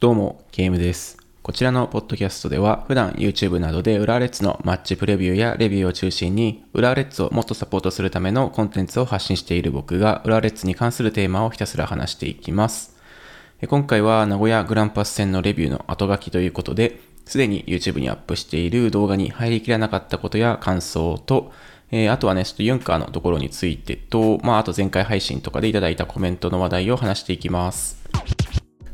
どうも、ゲームです。こちらのポッドキャストでは、普段 YouTube などで浦和レッズのマッチプレビューやレビューを中心に、浦和レッズをもっとサポートするためのコンテンツを発信している僕が、浦和レッズに関するテーマをひたすら話していきます。今回は名古屋グランパス戦のレビューの後書きということで、すでに YouTube にアップしている動画に入りきらなかったことや感想と、えー、あとはね、ちょっとユンカーのところについてと、まあ、あと前回配信とかでいただいたコメントの話題を話していきます。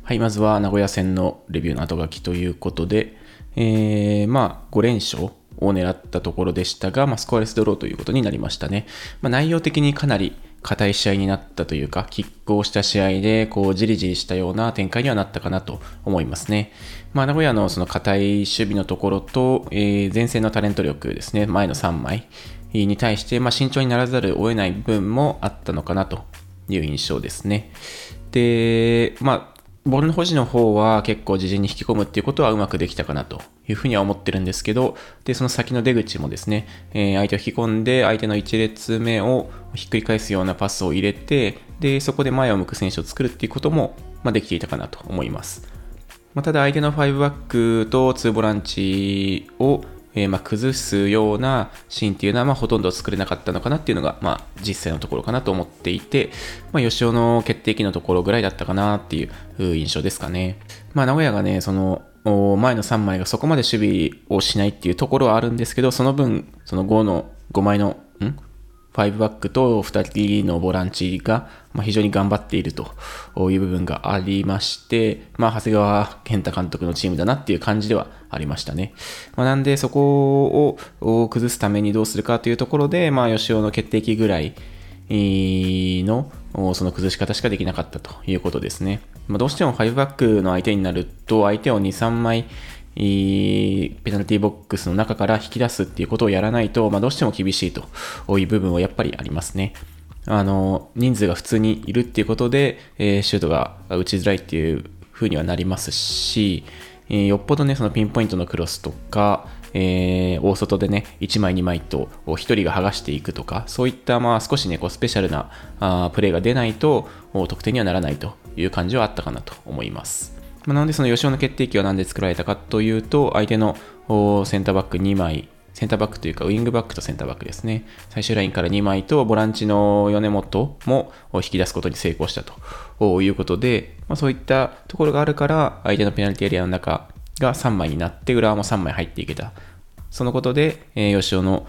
はい、まずは名古屋戦のレビューの後書きということで、えー、まあ、5連勝を狙ったところでしたが、まあ、スコアレスドローということになりましたね。まあ、内容的にかなり硬い試合になったというか、拮抗した試合で、こう、じりじりしたような展開にはなったかなと思いますね。まあ、名古屋のその硬い守備のところと、えー、前線のタレント力ですね、前の3枚に対して、まあ、慎重にならざるを得ない部分もあったのかなという印象ですね。で、まあ、ボールの保持の方は結構自陣に引き込むっていうことはうまくできたかなというふうには思ってるんですけど、で、その先の出口もですね、えー、相手を引き込んで、相手の1列目をひっくり返すようなパスを入れて、で、そこで前を向く選手を作るっていうことも、まあ、できていたかなと思います。まあ、ただ相手の5バックと2ボランチをえー、ま、崩すようなシーンっていうのは、ま、ほとんど作れなかったのかなっていうのが、まあ、実際のところかなと思っていて、まあ、吉尾の決定機のところぐらいだったかなっていう印象ですかね。まあ、名古屋がね、その、前の3枚がそこまで守備をしないっていうところはあるんですけど、その分、その5の、5枚の、5バックと2人のボランチが非常に頑張っているという部分がありまして、まあ、長谷川健太監督のチームだなっていう感じではありましたね。まあ、なんで、そこを崩すためにどうするかというところで、まあ、吉尾の決定機ぐらいのその崩し方しかできなかったということですね。まあ、どうしても5バックの相手になると、相手を2、3枚ペナルティーボックスの中から引き出すっていうことをやらないと、まあ、どうしても厳しいという部分はやっぱりありますね。あの、人数が普通にいるっていうことで、えー、シュートが打ちづらいっていう風にはなりますし、えー、よっぽどね、そのピンポイントのクロスとか、えー、大外でね、1枚2枚と1人が剥がしていくとか、そういったまあ少しね、こうスペシャルなあプレーが出ないと得点にはならないという感じはあったかなと思います。まあ、なのでその吉尾の決定機は何で作られたかというと、相手のセンターバック2枚、センターバックというかウィングバックとセンターバックですね。最終ラインから2枚とボランチの米本も引き出すことに成功したということで、まあ、そういったところがあるから相手のペナルティエリアの中が3枚になって裏も3枚入っていけた。そのことで、えー、吉尾の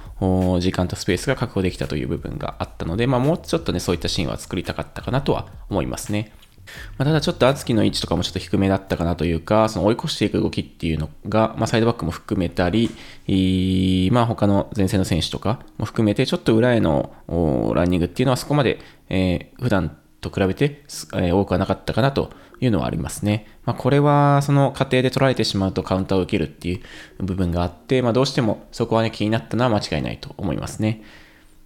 時間とスペースが確保できたという部分があったので、まあ、もうちょっとね、そういったシーンは作りたかったかなとは思いますね。まあ、ただちょっと厚木の位置とかもちょっと低めだったかなというか、その追い越していく動きっていうのが、まあ、サイドバックも含めたり、まあ、他の前線の選手とかも含めて、ちょっと裏へのランニングっていうのはそこまで、えー、普段と比べて、えー、多くはなかったかなというのはありますね。まあ、これはその過程で取られてしまうとカウンターを受けるっていう部分があって、まあ、どうしてもそこはね気になったのは間違いないと思いますね。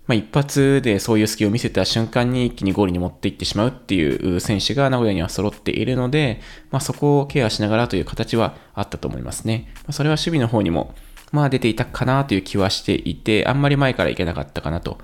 まあ、一発でそういう隙を見せた瞬間に一気にゴールに持っていってしまうっていう選手が名古屋には揃っているので、まあ、そこをケアしながらという形はあったと思いますね。まあ、それは守備の方にもまあ出ていたかなという気はしていて、あんまり前からいけなかったかなと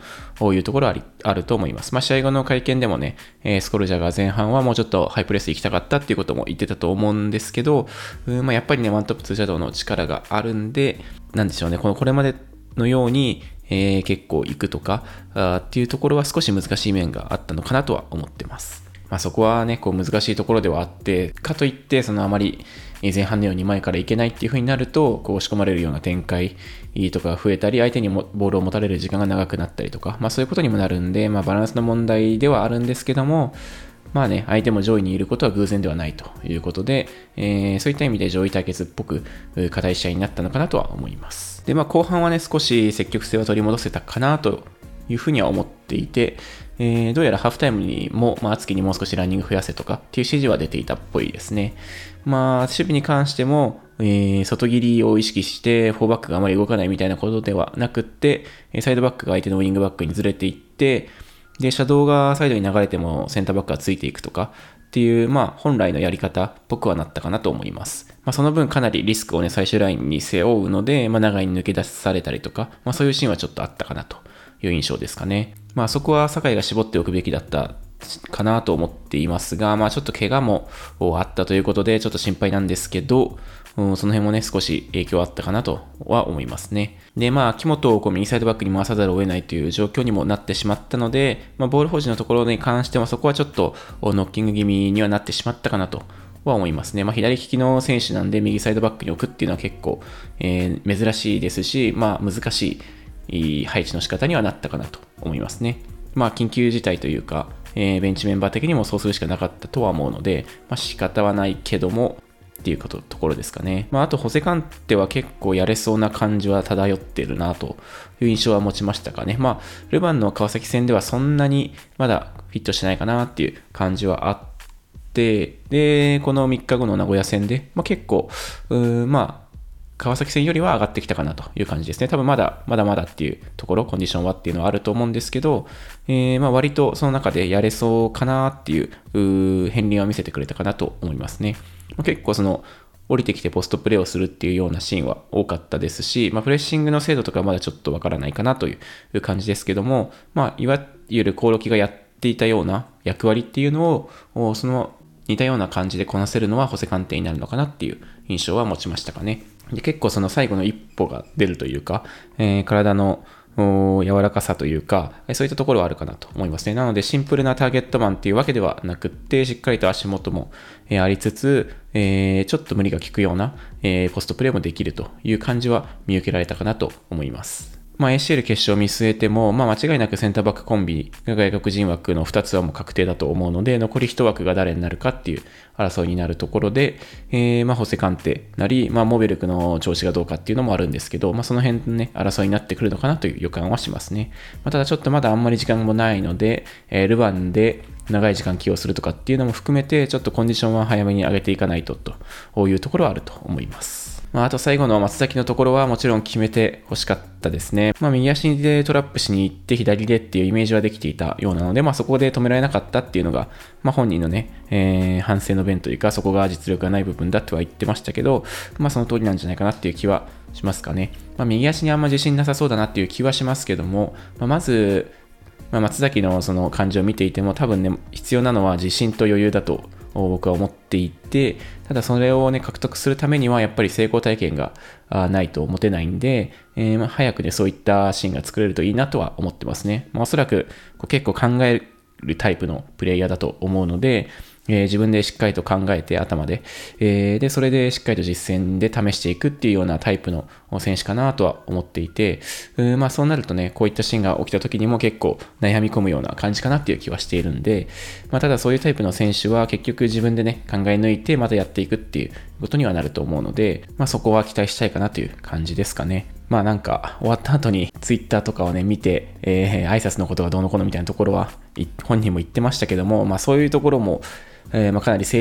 いうところはあると思います。まあ試合後の会見でもね、えスコルジャーが前半はもうちょっとハイプレス行きたかったっていうことも言ってたと思うんですけど、まあ、やっぱりね、ワントップツーシャドウの力があるんで、なんでしょうね、このこれまでのように、えー、結構行くとかあっていうところは少し難しい面があったのかなとは思ってます。まあ、そこはね、こう難しいところではあって、かといって、そのあまり前半のように前からいけないっていう風になると、こう押し込まれるような展開とかが増えたり、相手にもボールを持たれる時間が長くなったりとか、まあそういうことにもなるんで、まあバランスの問題ではあるんですけども、まあね、相手も上位にいることは偶然ではないということで、えー、そういった意味で上位対決っぽく硬い試合になったのかなとは思います。で、まあ、後半はね、少し積極性を取り戻せたかなというふうには思っていて、えー、どうやらハーフタイムにも、まあ、月にもう少しランニング増やせとかっていう指示は出ていたっぽいですね。まあ、守備に関しても、えー、外切りを意識して、4バックがあまり動かないみたいなことではなくって、サイドバックが相手のウィングバックにずれていって、で、車道がサイドに流れてもセンターバックがついていくとかっていう、まあ、本来のやり方っぽくはなったかなと思います。まあ、その分かなりリスクをね、最終ラインに背負うので、まあ、長いに抜け出されたりとか、まあ、そういうシーンはちょっとあったかなという印象ですかね。まあ、そこは酒井が絞っておくべきだったかなと思っていますが、まあちょっと怪我もあったということで、ちょっと心配なんですけど、うん、その辺もね、少し影響あったかなとは思いますね。で、まあ、木本をこう右サイドバックに回さざるを得ないという状況にもなってしまったので、まあ、ボール保持のところに関しては、そこはちょっとノッキング気味にはなってしまったかなとは思いますね。まあ、左利きの選手なんで、右サイドバックに置くっていうのは結構、えー、珍しいですし、まあ、難しい配置の仕方にはなったかなと思いますね。まあ、緊急事態というか、えー、ベンチメンバー的にもそうするしかなかったとは思うので、まあ、仕方はないけども、っていうことところですかね。まあ、あと、ホセカンテは結構やれそうな感じは漂ってるなという印象は持ちましたかね。まあ、ルヴァンの川崎戦ではそんなにまだフィットしないかなっていう感じはあって、で、この3日後の名古屋戦で、まあ、結構、まあ、川崎戦よりは上がってきたかなという感じですね。多分まだ、まだまだっていうところ、コンディションはっていうのはあると思うんですけど、えー、まあ割とその中でやれそうかなっていう、う片鱗は見せてくれたかなと思いますね。結構その、降りてきてポストプレーをするっていうようなシーンは多かったですし、まあ、プレッシングの精度とかはまだちょっとわからないかなという感じですけども、まあ、いわゆるコオロキがやっていたような役割っていうのを、その似たような感じでこなせるのはホセカンテになるのかなっていう印象は持ちましたかね。で結構その最後の一歩が出るというか、えー、体の柔らかさというか、そういったところはあるかなと思いますね。なので、シンプルなターゲットマンっていうわけではなくって、しっかりと足元もありつつ、えー、ちょっと無理が効くような、えー、ポストプレーもできるという感じは見受けられたかなと思います。まあ、ACL 決勝を見据えても、まあ、間違いなくセンターバックコンビが外国人枠の2つはもう確定だと思うので、残り1枠が誰になるかっていう争いになるところで、えー、まあ、ホセカンテなり、まあ、モベルクの調子がどうかっていうのもあるんですけど、まあ、その辺のね、争いになってくるのかなという予感はしますね。まあ、ただちょっとまだあんまり時間もないので、えー、ルヴァンで長い時間起用するとかっていうのも含めて、ちょっとコンディションは早めに上げていかないとというところはあると思います。まあ、あと最後の松崎のところはもちろん決めて欲しかったですね。まあ、右足でトラップしに行って左でっていうイメージはできていたようなので、まあ、そこで止められなかったっていうのが、まあ、本人のね、えー、反省の弁というか、そこが実力がない部分だとは言ってましたけど、まあ、その通りなんじゃないかなっていう気はしますかね。まあ、右足にあんま自信なさそうだなっていう気はしますけども、まあ、まず、まあ、松崎のその感じを見ていても多分ね、必要なのは自信と余裕だと僕は思っていて、ただそれをね、獲得するためにはやっぱり成功体験がないと持てないんで、えー、ま早くね、そういったシーンが作れるといいなとは思ってますね。まあ、おそらくこう結構考えるタイプのプレイヤーだと思うので、えー、自分でしっかりと考えて頭で、えー、で、それでしっかりと実践で試していくっていうようなタイプの選手かなとは思っていて、うまあそうなるとね、こういったシーンが起きた時にも結構悩み込むような感じかなっていう気はしているんで、まあただそういうタイプの選手は結局自分でね、考え抜いてまたやっていくっていうことにはなると思うので、まあそこは期待したいかなという感じですかね。まあなんか終わった後にツイッターとかをね見て、えー、挨拶のことがどうのこうのみたいなところは本人も言ってましたけども、まあそういうところもえー、まあ、かなり誠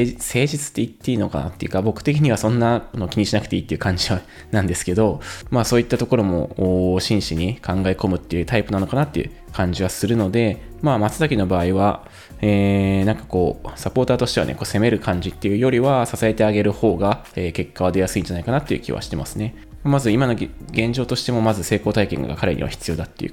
実って言っていいのかなっていうか、僕的にはそんなの気にしなくていいっていう感じ なんですけど、まあそういったところも真摯に考え込むっていうタイプなのかなっていう感じはするので、まあ松崎の場合は、えー、なんかこう、サポーターとしてはね、こう攻める感じっていうよりは支えてあげる方が、えー、結果は出やすいんじゃないかなっていう気はしてますね。まず今の現状としてもまず成功体験が彼には必要だっていう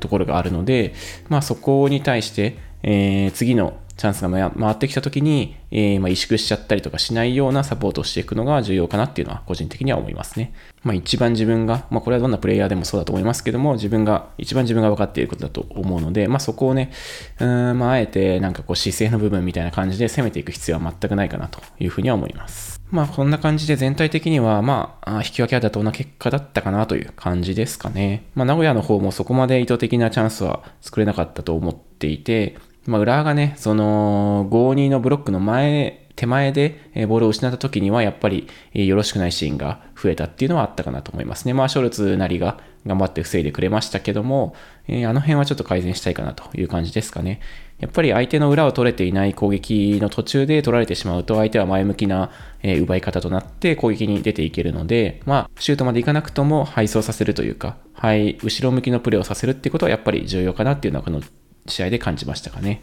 ところがあるので、まあそこに対して、えー、次のチャンスが回ってきた時に、えー、まあ、萎縮しちゃったりとかしないようなサポートをしていくのが重要かなっていうのは個人的には思いますね。まあ、一番自分が、まあ、これはどんなプレイヤーでもそうだと思いますけども、自分が、一番自分が分かっていることだと思うので、まあ、そこをね、うん、まあ、あえてなんかこう姿勢の部分みたいな感じで攻めていく必要は全くないかなというふうには思います。まあ、こんな感じで全体的には、まあ、引き分けは妥当な結果だったかなという感じですかね。まあ、名古屋の方もそこまで意図的なチャンスは作れなかったと思っていて、まあ、浦和がね、その、5-2のブロックの前、手前でボールを失った時には、やっぱりよろしくないシーンが増えたっていうのはあったかなと思いますね。まあ、ショルツなりが頑張って防いでくれましたけども、えー、あの辺はちょっと改善したいかなという感じですかね。やっぱり相手の裏を取れていない攻撃の途中で取られてしまうと、相手は前向きな、え奪い方となって攻撃に出ていけるので、まあ、シュートまでいかなくとも配送させるというか、はい、後ろ向きのプレーをさせるっていうことはやっぱり重要かなっていうのは、この試合で感じましたかね。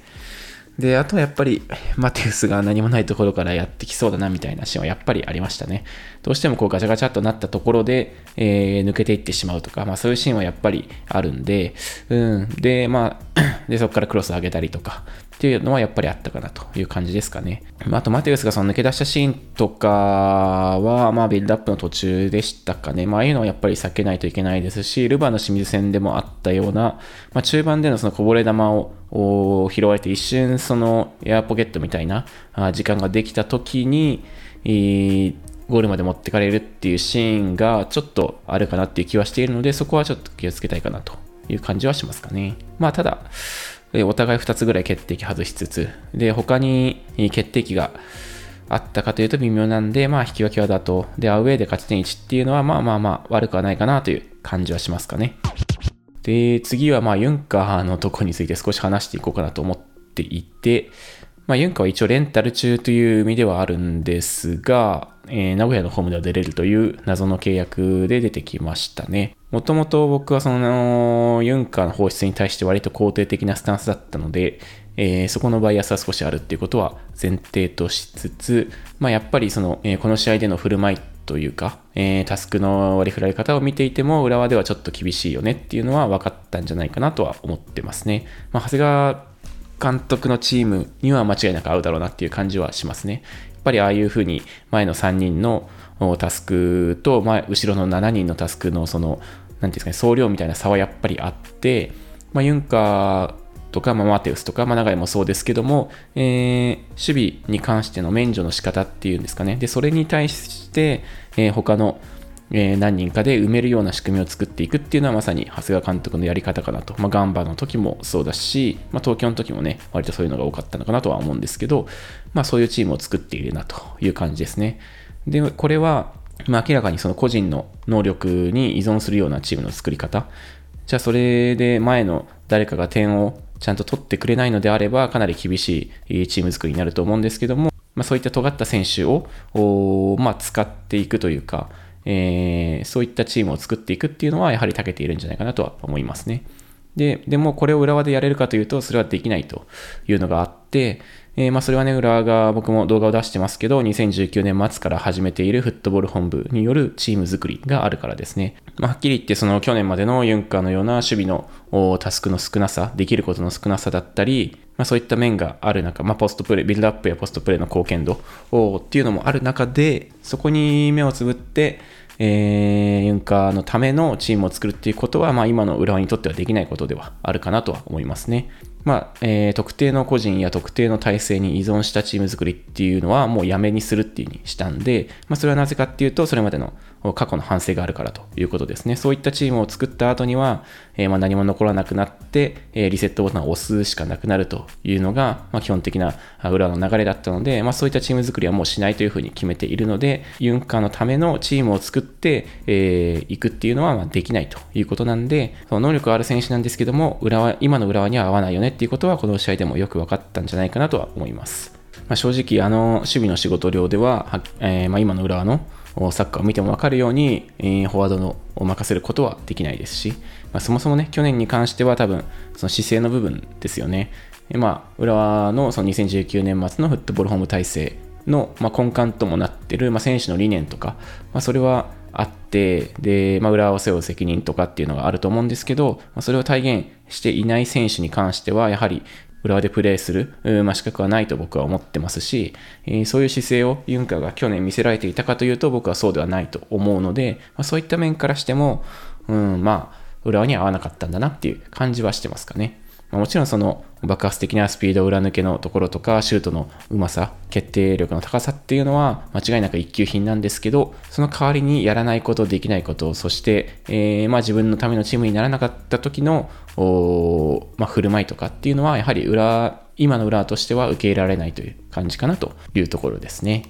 で、あとはやっぱり、マテウスが何もないところからやってきそうだなみたいなシーンはやっぱりありましたね。どうしてもこうガチャガチャっとなったところで、えー、抜けていってしまうとか、まあそういうシーンはやっぱりあるんで、うん。で、まあ、で、そこからクロス上げたりとか、っていうのはやっぱりあったかなという感じですかね。あと、マテウスがその抜け出したシーンとかは、まあ、ビルドアップの途中でしたかね。まあ、ああいうのはやっぱり避けないといけないですし、ルヴァの清水戦でもあったような、まあ、中盤でのそのこぼれ球を拾われて一瞬そのエアポケットみたいな時間ができた時に、ゴールまで持ってかれるっていうシーンがちょっとあるかなっていう気はしているので、そこはちょっと気をつけたいかなという感じはしますかね。まあ、ただ、お互い2つぐらい決定機外しつつ、で、他に決定機があったかというと微妙なんで、まあ、引き分けはだと、で、アウェーで勝ち点1っていうのは、まあまあまあ、悪くはないかなという感じはしますかね。で、次は、まあ、ユンカーのとこについて少し話していこうかなと思っていて、まあ、ユンカーは一応レンタル中という意味ではあるんですが、えー、名古屋のホームでは出れるという謎の契約で出てきましたね。もともと僕はそのユンカーの放出に対して割と肯定的なスタンスだったので、えー、そこのバイアスは少しあるっていうことは前提としつつ、まあ、やっぱりその、えー、この試合での振る舞いというか、えー、タスクの割り振られ方を見ていても浦和ではちょっと厳しいよねっていうのは分かったんじゃないかなとは思ってますね。まあ、長谷川監督のチームには間違いなく合うだろうなっていう感じはしますね。やっぱりああいうふうに前の3人のタスクと前後ろの7人のタスクのその何ていうんですかね総量みたいな差はやっぱりあって、まあ、ユンカーとか、まあ、マテウスとか、まあ、長井もそうですけども、えー、守備に関しての免除の仕方っていうんですかねでそれに対して、えー、他のえー、何人かで埋めるような仕組みを作っていくっていうのはまさに長谷川監督のやり方かなと。まあ、ガンバの時もそうだし、まあ、東京の時もね、割とそういうのが多かったのかなとは思うんですけど、まあ、そういうチームを作っているなという感じですね。で、これは、まあ、明らかにその個人の能力に依存するようなチームの作り方。じゃあそれで前の誰かが点をちゃんと取ってくれないのであればかなり厳しいチーム作りになると思うんですけども、まあ、そういった尖った選手を、まあ、使っていくというか、えー、そういったチームを作っていくっていうのはやはり長けているんじゃないかなとは思いますね。で、でもこれを浦和でやれるかというとそれはできないというのがあって、えー、まあそれはね、浦和が僕も動画を出してますけど、2019年末から始めているフットボール本部によるチーム作りがあるからですね。まあ、はっきり言って、その去年までのユンカーのような守備のタスクの少なさ、できることの少なさだったり、まあ、そういった面がある中、まあ、ポストプレイ、ビルドアップやポストプレイの貢献度っていうのもある中で、そこに目をつぶって、えー、ユンカーのためのチームを作るっていうことは、まあ、今の浦和にとってはできないことではあるかなとは思いますね。まあ、えー、特定の個人や特定の体制に依存したチーム作りっていうのはもうやめにするっていうにしたんで、まあ、それはなぜかっていうと、それまでの過去の反省があるからということですね。そういったチームを作った後には、えー、ま何も残らなくなって、えー、リセットボタンを押すしかなくなるというのが、まあ、基本的な裏の流れだったので、まあ、そういったチーム作りはもうしないというふうに決めているので、ユンカーのためのチームを作って、えー、いくっていうのはまできないということなんで、その能力ある選手なんですけども、浦和今の浦和には合わないよねっていうことは、この試合でもよく分かったんじゃないかなとは思います。まあ、正直、あの守備の仕事量では、えー、ま、今の浦和のサッカーを見ても分かるように、え、フォワードのを任せることはできないですし、まあ、そもそもね、去年に関しては多分、その姿勢の部分ですよね。まあ、浦和のその2019年末のフットボールホーム体制の、ま、根幹ともなってる、まあ、選手の理念とか、まあ、それはあって、で、まあ、裏を背負う責任とかっていうのがあると思うんですけど、まあ、それを体現していない選手に関しては、やはり浦和でプレーする、まあ、資格はないと僕は思ってますし、え、そういう姿勢をユンカーが去年見せられていたかというと僕はそうではないと思うので、まあ、そういった面からしても、うん、まあ、浦和には合わなかったんだなっていう感じはしてますかね。もちろんその爆発的なスピード裏抜けのところとかシュートのうまさ決定力の高さっていうのは間違いなく一級品なんですけどその代わりにやらないことできないことそして、えー、まあ自分のためのチームにならなかった時のまあ、振る舞いとかっていうのはやはり裏今の裏としては受け入れられないという感じかなというところですね。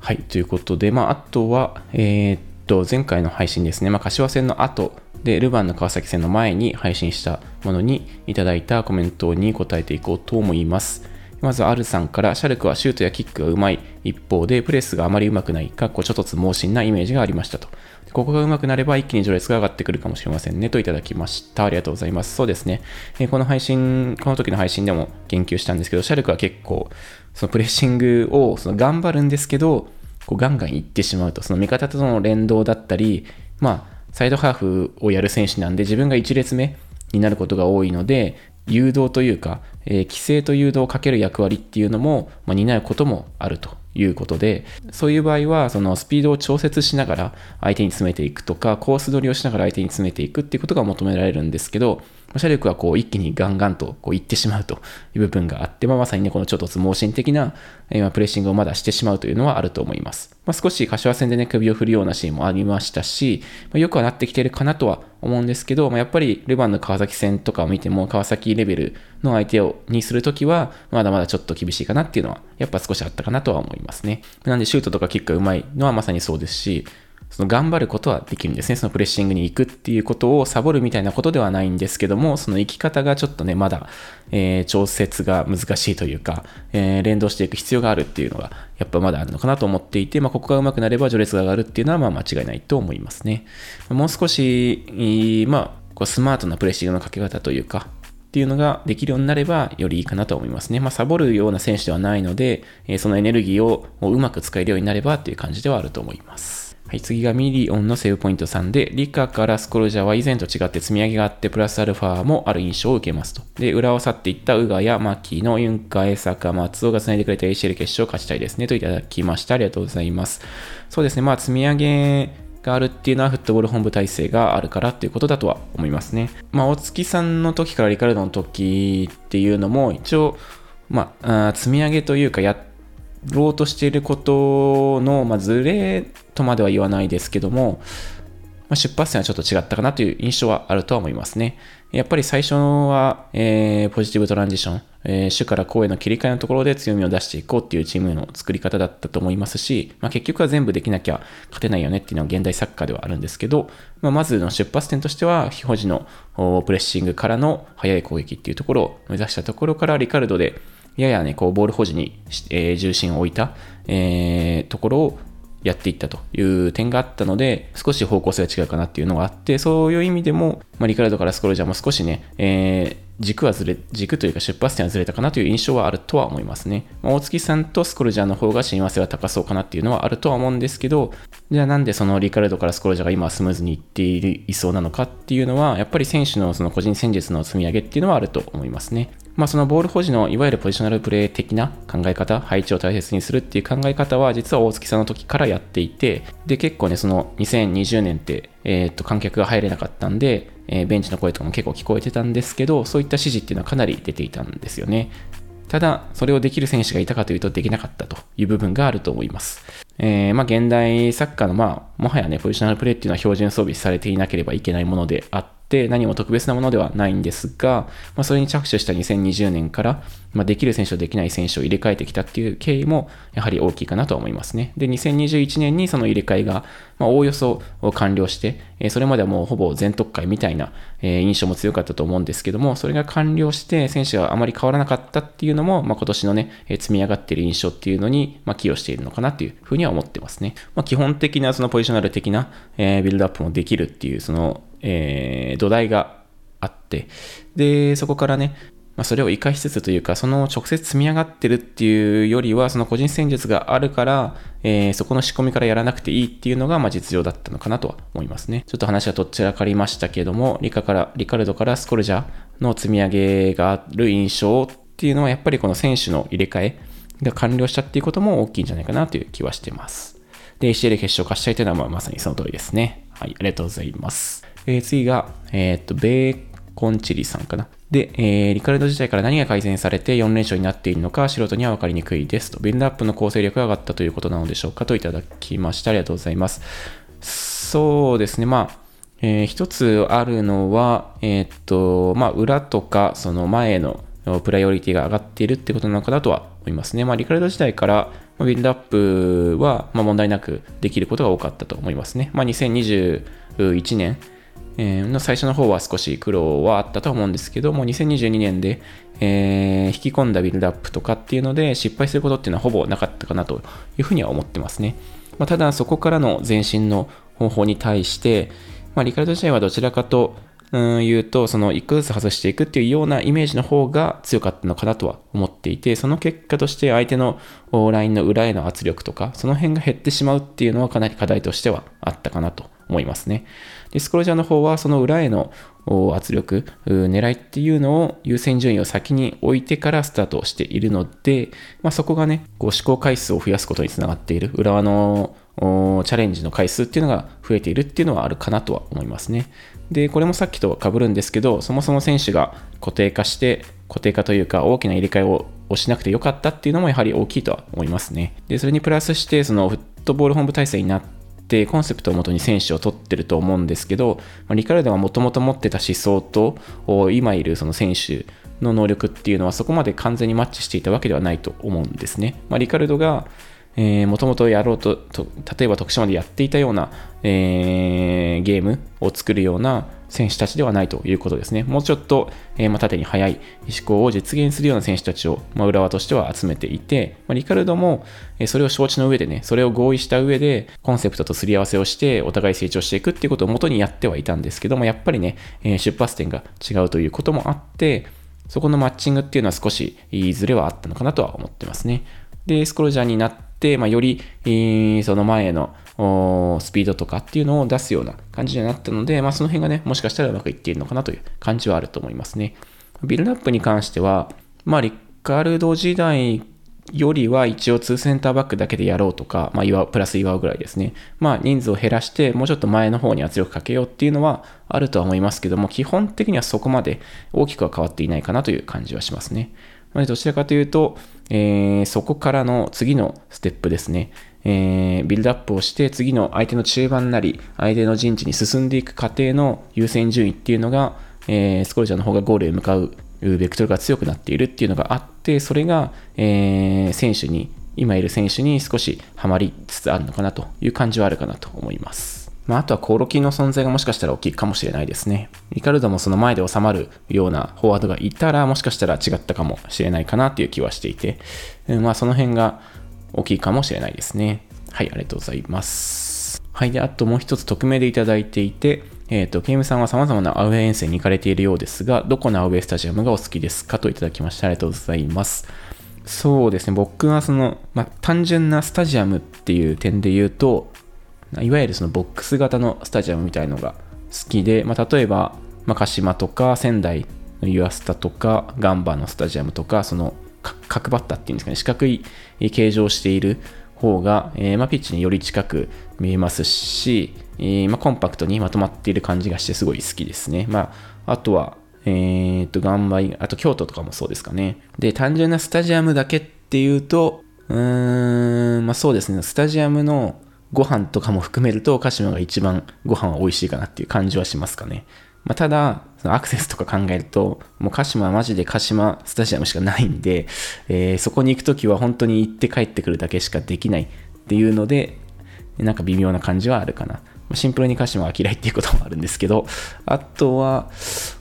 はい、ということで、まあ、あとは、えー、っと、前回の配信ですね、まあ、柏戦の後で、ルヴァンの川崎戦の前に配信したものにいただいたコメントに答えていこうと思います。まず、アルさんから、シャルクはシュートやキックがうまい一方で、プレスがあまりうまくない、かっこちょっと猛進なイメージがありましたと。ここがうまくなれば一気に序列が上がってくるかもしれませんねといただきました。ありがとうございます。そうですね。えこの配信、この時の配信でも言及したんですけど、シャルクは結構、そのプレッシングをその頑張るんですけど、こうガンガンいってしまうと、その味方との連動だったり、まあ、サイドハーフをやる選手なんで、自分が1列目になることが多いので、誘導というか、えー、規制と誘導をかける役割っていうのも、まあ、担うこともあるということで、そういう場合は、そのスピードを調節しながら相手に詰めていくとか、コース取りをしながら相手に詰めていくっていうことが求められるんですけど、車力はこう一気にガンガンとこういってしまうという部分があって、まあ、まさにね、このちょっと盲信的な、えー、プレッシングをまだしてしまうというのはあると思います。まあ、少し柏戦でね、首を振るようなシーンもありましたし、まあ、よくはなってきてるかなとは思うんですけど、まあ、やっぱりルヴァンの川崎戦とかを見ても、川崎レベルの相手をにするときは、まだまだちょっと厳しいかなっていうのは、やっぱ少しあったかなとは思いますね。なんでシュートとかキックが上手いのはまさにそうですし、その頑張ることはできるんですね。そのプレッシングに行くっていうことをサボるみたいなことではないんですけども、その行き方がちょっとね、まだ、えー、調節が難しいというか、えー、連動していく必要があるっていうのが、やっぱまだあるのかなと思っていて、まあ、ここが上手くなれば序列が上がるっていうのは、まあ、間違いないと思いますね。もう少し、まあ、こうスマートなプレッシングのかけ方というか、っていうのができるようになればよりいいかなと思いますね。まあ、サボるような選手ではないので、えそのエネルギーをうまく使えるようになればっていう感じではあると思います。はい、次がミリオンのセーブポイント3で、リカからスコルジャーは以前と違って積み上げがあって、プラスアルファもある印象を受けますと。で、浦和を去っていったウガや槙野、ユンカー、江坂、松尾が繋いでくれた ACL 決勝を勝ちたいですねといただきました。ありがとうございます。そうですね、まあ積み上げがあるっていうのはフットボール本部体制があるからっていうことだとは思いますね。まあ、大月さんの時からリカルドの時っていうのも一応、まあ、積み上げというかやろうとしていることの、まあ、ズレとまでは言わないですけども、まあ、出発点はちょっと違ったかなという印象はあるとは思いますね。やっぱり最初は、えー、ポジティブトランジション、えー、主から公への切り替えのところで強みを出していこうっていうチームの作り方だったと思いますし、まあ、結局は全部できなきゃ勝てないよねっていうのは現代サッカーではあるんですけど、まあ、まずの出発点としては、非保持のプレッシングからの速い攻撃っていうところを目指したところから、リカルドでややね、こうボール保持に、えー、重心を置いた、えー、ところをやっていったという点があったので、少し方向性が違うかなっていうのがあって、そういう意味でも、まあ、リカルドからスコルジャーも少しね、えー、軸はずれ、軸というか出発点はずれたかなという印象はあるとは思いますね。まあ、大月さんとスコルジャーの方が親和性は高そうかなっていうのはあるとは思うんですけど、じゃあなんでそのリカルドからスコルジャーが今スムーズにいっているいそうなのかっていうのは、やっぱり選手のその個人戦術の積み上げっていうのはあると思いますね。まあ、そのボール保持のいわゆるポジショナルプレー的な考え方、配置を大切にするっていう考え方は実は大月さんの時からやっていて、で、結構ね、その2020年って、えー、っと、観客が入れなかったんで、えー、ベンチの声とかも結構聞こえてたんですけど、そういった指示っていうのはかなり出ていたんですよね。ただ、それをできる選手がいたかというとできなかったという部分があると思います。えー、まあ、現代サッカーの、まあ、もはやね、ポジショナルプレーっていうのは標準装備されていなければいけないものであって、って何も特別なものではないんですが、まあ、それに着手した2020年から、まあ、できる選手とできない選手を入れ替えてきたっていう経緯もやはり大きいかなと思いますね。で、2021年にその入れ替えが、まあ、おおよそ完了して、えそれまではもうほぼ全特会みたいな、え印象も強かったと思うんですけども、それが完了して選手があまり変わらなかったっていうのも、まあ、今年のね、え積み上がっている印象っていうのに、ま寄与しているのかなっていうふうには思ってますね。ま基本的なそのポジショナル的な、えビルドアップもできるっていう、そのえー、土台があって、で、そこからね、まあ、それを活かしつつというか、その直接積み上がってるっていうよりは、その個人戦術があるから、えー、そこの仕込みからやらなくていいっていうのが、まあ、実情だったのかなとは思いますね。ちょっと話はとっちらかりましたけども、リカから、リカルドからスコルジャの積み上げがある印象っていうのは、やっぱりこの選手の入れ替えが完了したっていうことも大きいんじゃないかなという気はしてます。で、ACL 決勝勝ちたいというのは、まあ、まさにその通りですね。はい、ありがとうございます。えー、次が、えー、っと、ベーコンチリさんかな。で、えー、リカルド自体から何が改善されて4連勝になっているのか素人には分かりにくいですと。ビルドアップの構成力が上がったということなのでしょうかといただきました。ありがとうございます。そうですね。まあ、えー、一つあるのは、えー、っと、まあ、裏とか、その前のプライオリティが上がっているってことなのかなとは思いますね。まあ、リカルド時代から、ビルドアップは、ま問題なくできることが多かったと思いますね。まあ、2021年、えの最初の方は少し苦労はあったと思うんですけども、2022年で、えー、引き込んだビルドアップとかっていうので失敗することっていうのはほぼなかったかなというふうには思ってますね。まあ、ただそこからの前進の方法に対して、まあ、リカルド自体はどちらかとうん言うと、その一個ずつ外していくっていうようなイメージの方が強かったのかなとは思っていて、その結果として相手のラインの裏への圧力とか、その辺が減ってしまうっていうのはかなり課題としてはあったかなと思いますね。で、スクロージャーの方はその裏への圧力、狙いっていうのを優先順位を先に置いてからスタートしているので、まあ、そこがね、こう試行回数を増やすことにつながっている、浦和のチャレンジの回数っていうのが増えているっていうのはあるかなとは思いますね。で、これもさっきと被るんですけど、そもそも選手が固定化して、固定化というか大きな入れ替えをしなくてよかったっていうのもやはり大きいとは思いますね。で、それにプラスして、そのフットボール本部体制になって、コンセプトをもとに選手を取ってると思うんですけど、まあ、リカルドがもともと持ってた思想と、今いるその選手の能力っていうのはそこまで完全にマッチしていたわけではないと思うんですね。まあ、リカルドがもともとやろうと例えば徳島でやっていたような、えー、ゲームを作るような選手たちではないということですね。もうちょっと、えー、まあ、縦に速い思考を実現するような選手たちを、まあ、浦和としては集めていて、まあ、リカルドも、え、それを承知の上でね、それを合意した上で、コンセプトとすり合わせをして、お互い成長していくっていうことを元にやってはいたんですけども、やっぱりね、え、出発点が違うということもあって、そこのマッチングっていうのは少しいずれはあったのかなとは思ってますね。で、スクロジャーになっ、まあ、より、その前のスピードとかっていうのを出すような感じになったので、まあ、その辺がね、もしかしたらうまくいっているのかなという感じはあると思いますね。ビルドアップに関しては、まあ、リカルド時代よりは一応2センターバックだけでやろうとか、まあ、プラス岩尾ぐらいですね。まあ、人数を減らして、もうちょっと前の方に圧力かけようっていうのはあるとは思いますけども、基本的にはそこまで大きくは変わっていないかなという感じはしますね。まあ、どちらかというと、えー、そこからの次のステップですね。えー、ビルドアップをして次の相手の中盤なり相手の陣地に進んでいく過程の優先順位っていうのが、えー、スコルジャーの方がゴールへ向かうベクトルが強くなっているっていうのがあってそれが、えー、選手に今いる選手に少しはまりつつあるのかなという感じはあるかなと思います。まあ、あとはコオロキの存在がもしかしたら大きいかもしれないですね。リカルドもその前で収まるようなフォワードがいたら、もしかしたら違ったかもしれないかなっていう気はしていて、まあその辺が大きいかもしれないですね。はい、ありがとうございます。はい、で、あともう一つ匿名でいただいていて、えっ、ー、と、ケイムさんは様々なアウェー遠征に行かれているようですが、どこのアウェースタジアムがお好きですかといただきましてありがとうございます。そうですね、僕はその、まあ、単純なスタジアムっていう点で言うと、いわゆるそのボックス型のスタジアムみたいのが好きで、まあ、例えば、まあ、鹿島とか仙台のユアスタとかガンバのスタジアムとか、その角張ったっていうんですかね、四角い形状をしている方が、えー、まあ、ピッチにより近く見えますし、えー、まあ、コンパクトにまとまっている感じがしてすごい好きですね。まあ、あとは、えー、っと、ガンバ、あと京都とかもそうですかね。で、単純なスタジアムだけっていうと、うーん、まあそうですね、スタジアムのご飯とかも含めると鹿島が一番ご飯は美味しいかなっていう感じはしますかね。まあ、ただ、そのアクセスとか考えると、もう鹿島はマジで鹿島スタジアムしかないんで、えー、そこに行くときは本当に行って帰ってくるだけしかできないっていうので、なんか微妙な感じはあるかな。シンプルに鹿島は嫌いっていうこともあるんですけど、あとは、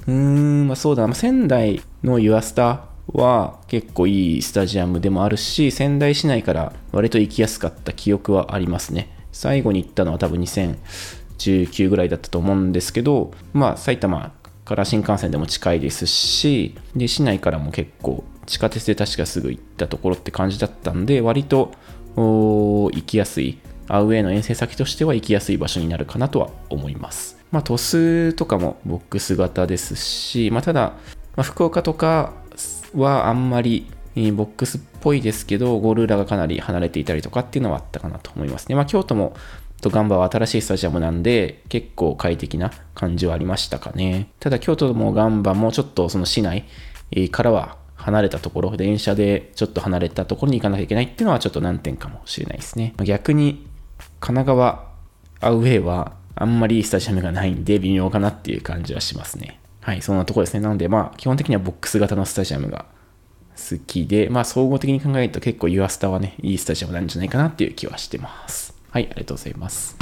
うーん、まあそうだな、仙台のユアスタは結構いいスタジアムでもあるし、仙台市内から割と行きやすかった記憶はありますね。最後に行ったのは多分2019ぐらいだったと思うんですけど、まあ、埼玉から新幹線でも近いですし、で、市内からも結構、地下鉄で確かすぐ行ったところって感じだったんで、割と行きやすい、アウェイの遠征先としては行きやすい場所になるかなとは思います。まあ、鳥栖とかもボックス型ですし、まあ、ただ、まあ、福岡とかはあんまりボックスっぽいですけど、ゴール裏がかなり離れていたりとかっていうのはあったかなと思いますね。まあ、京都もとガンバは新しいスタジアムなんで、結構快適な感じはありましたかね。ただ、京都もガンバもちょっとその市内からは離れたところ、電車でちょっと離れたところに行かなきゃいけないっていうのはちょっと難点かもしれないですね。逆に、神奈川アウェイはあんまりいいスタジアムがないんで微妙かなっていう感じはしますね。はい、そんなとこですね。なので、まあ、基本的にはボックス型のスタジアムが好きで、まあ総合的に考えると結構ユアスタはね、いいスタジアムなんじゃないかなっていう気はしてます。はい、ありがとうございます。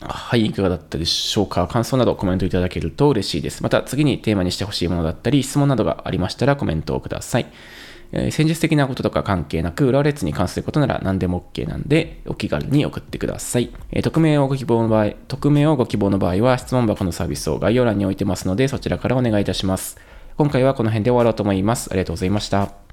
はい、いかがだったでしょうか？感想などコメントいただけると嬉しいです。また次にテーマにしてほしいものだったり、質問などがありましたらコメントをください。えー、戦術的なこととか関係なく、浦和レッズに関することなら何でも OK なんで、お気軽に送ってください。えー、匿名をご希望の場合、匿名をご希望の場合は、質問箱のサービスを概要欄に置いてますので、そちらからお願いいたします。今回はこの辺で終わろうと思います。ありがとうございました。